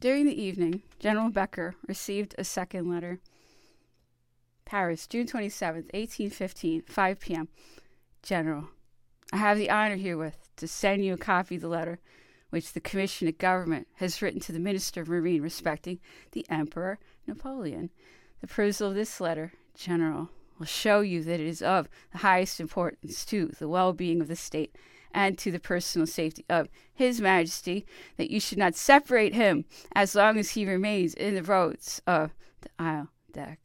During the evening, General Becker received a second letter. Paris, June 27th, 1815, 5 p.m. General, I have the honor herewith to send you a copy of the letter which the Commission of Government has written to the Minister of Marine respecting the Emperor Napoleon. The perusal of this letter, General, will show you that it is of the highest importance to the well being of the state and to the personal safety of His Majesty, that you should not separate him as long as he remains in the roads of the Isle d'Aix,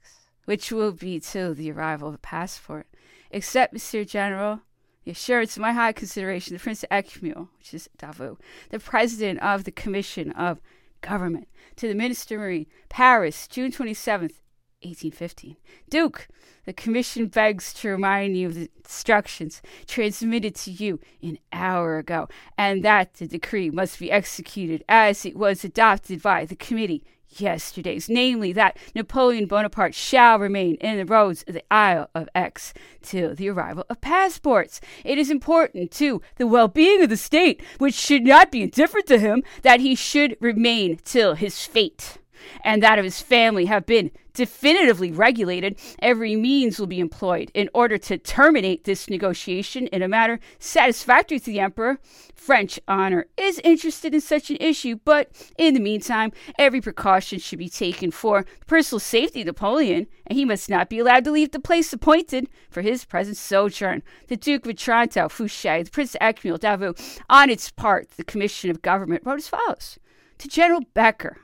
which will be till the arrival of a passport. Except, Monsieur General, the assurance of my high consideration, the Prince Eckmühl, which is Davout, the President of the Commission of Government, to the Minister Marine, Paris, June 27th, 1815. Duke, the Commission begs to remind you of the instructions transmitted to you an hour ago, and that the decree must be executed as it was adopted by the Committee yesterday's, namely that Napoleon Bonaparte shall remain in the roads of the Isle of Aix till the arrival of passports. It is important to the well being of the state, which should not be indifferent to him, that he should remain till his fate and that of his family have been definitively regulated, every means will be employed in order to terminate this negotiation in a manner satisfactory to the emperor. French honor is interested in such an issue, but in the meantime, every precaution should be taken for the personal safety of Napoleon, and he must not be allowed to leave the place appointed for his present sojourn. The Duke of Otranto, Fouché, the Prince Eckmühl, Davout, on its part, the Commission of Government wrote as follows to General Becker.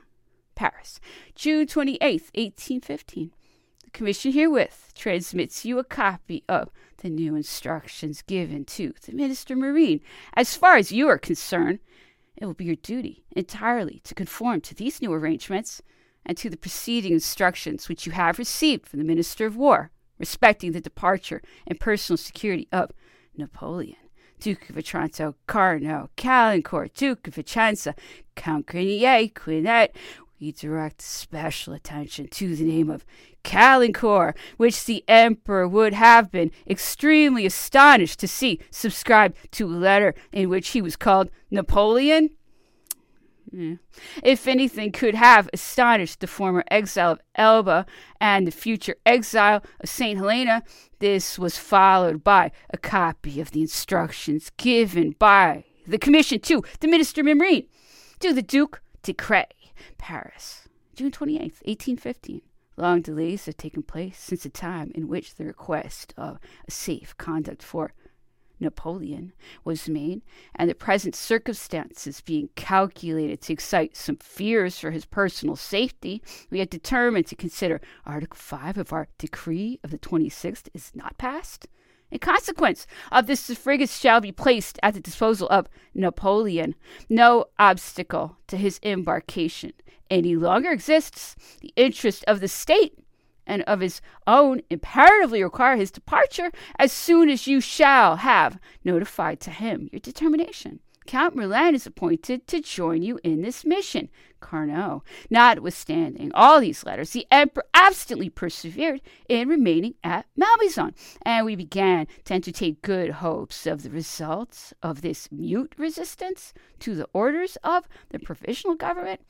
Paris, June 28, 1815. The Commission herewith transmits you a copy of the new instructions given to the Minister Marine. As far as you are concerned, it will be your duty entirely to conform to these new arrangements and to the preceding instructions which you have received from the Minister of War respecting the departure and personal security of Napoleon. Duke of Otranto, Carnot, Caulaincourt, Duke of Vicenza, Count Grenier, Quinette, he direct special attention to the name of Caulaincourt, which the emperor would have been extremely astonished to see subscribed to a letter in which he was called Napoleon. Yeah. If anything could have astonished the former exile of Elba and the future exile of St. Helena, this was followed by a copy of the instructions given by the commission to the Minister Marine, to the Duke Decrès, Paris, June 28, 1815. Long delays have taken place since the time in which the request of a safe conduct for Napoleon was made, and the present circumstances being calculated to excite some fears for his personal safety, we had determined to consider Article 5 of our decree of the 26th is not passed. In consequence of this, the frigates shall be placed at the disposal of Napoleon. No obstacle to his embarkation any longer exists. The interest of the state and of his own imperatively require his departure as soon as you shall have notified to him your determination. Count Merlin is appointed to join you in this mission. Carnot, notwithstanding all these letters, the emperor obstinately persevered in remaining at Malmaison, and we began to entertain good hopes of the results of this mute resistance to the orders of the provisional government.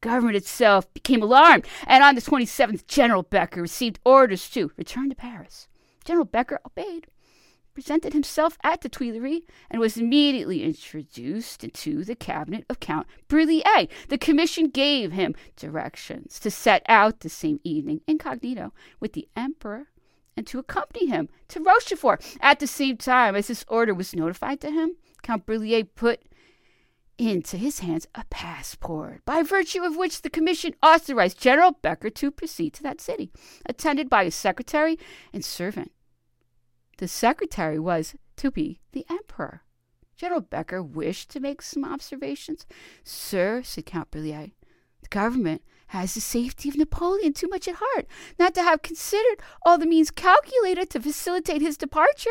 Government itself became alarmed, and on the 27th, General Becker received orders to return to Paris. General Becker obeyed presented himself at the Tuileries and was immediately introduced into the cabinet of Count Berlier. The commission gave him directions to set out the same evening incognito with the emperor and to accompany him to Rochefort. At the same time as this order was notified to him, Count Berlier put into his hands a passport, by virtue of which the commission authorized General Becker to proceed to that city, attended by his secretary and servant. The secretary was to be the emperor. General Becker wished to make some observations. Sir, said Count Berlier, the government has the safety of Napoleon too much at heart, not to have considered all the means calculated to facilitate his departure,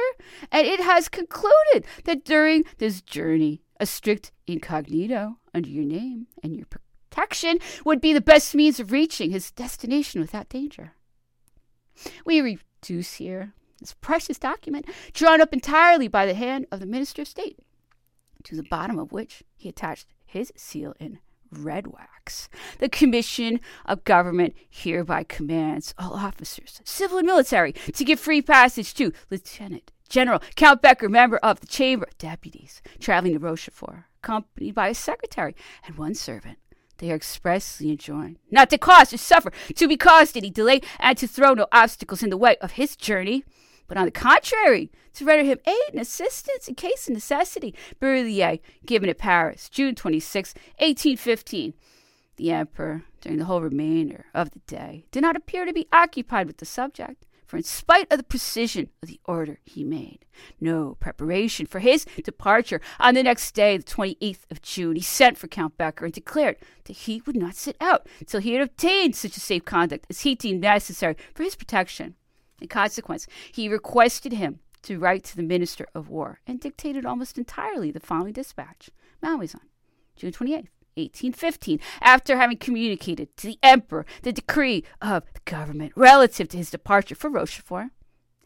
and it has concluded that during this journey a strict incognito under your name and your protection would be the best means of reaching his destination without danger. We reduce here this precious document, drawn up entirely by the hand of the Minister of State, to the bottom of which he attached his seal in red wax. The Commission of Government hereby commands all officers, civil and military, to give free passage to Lieutenant General Count Becker, member of the Chamber of Deputies, traveling to Rochefort, accompanied by a secretary and one servant. They are expressly enjoined not to cause or suffer, to be caused any delay, and to throw no obstacles in the way of his journey but on the contrary, to render him aid and assistance in case of necessity. Berlier, given at Paris, June 26, 1815. The emperor, during the whole remainder of the day, did not appear to be occupied with the subject, for in spite of the precision of the order he made, no preparation for his departure, on the next day, the 28th of June, he sent for Count Becker and declared that he would not sit out till he had obtained such a safe conduct as he deemed necessary for his protection. In consequence, he requested him to write to the Minister of War and dictated almost entirely the following dispatch Malmaison, June 28th. 1815, after having communicated to the Emperor the decree of the government relative to his departure for Rochefort,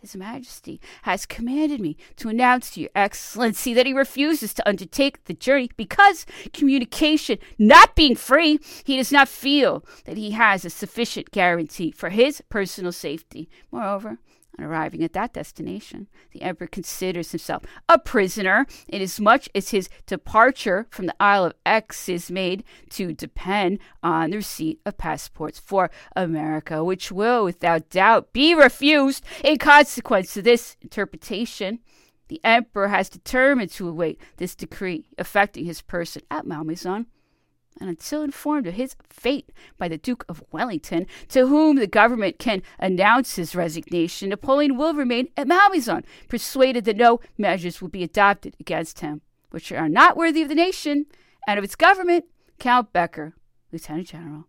his Majesty has commanded me to announce to your Excellency that he refuses to undertake the journey because, communication not being free, he does not feel that he has a sufficient guarantee for his personal safety. Moreover, on arriving at that destination, the emperor considers himself a prisoner, inasmuch as his departure from the Isle of Aix is made to depend on the receipt of passports for America, which will, without doubt, be refused in consequence of this interpretation. The emperor has determined to await this decree affecting his person at Malmaison and until informed of his fate by the Duke of Wellington, to whom the government can announce his resignation, Napoleon will remain at Malmaison, persuaded that no measures will be adopted against him, which are not worthy of the nation and of its government. Count Becker, Lieutenant General.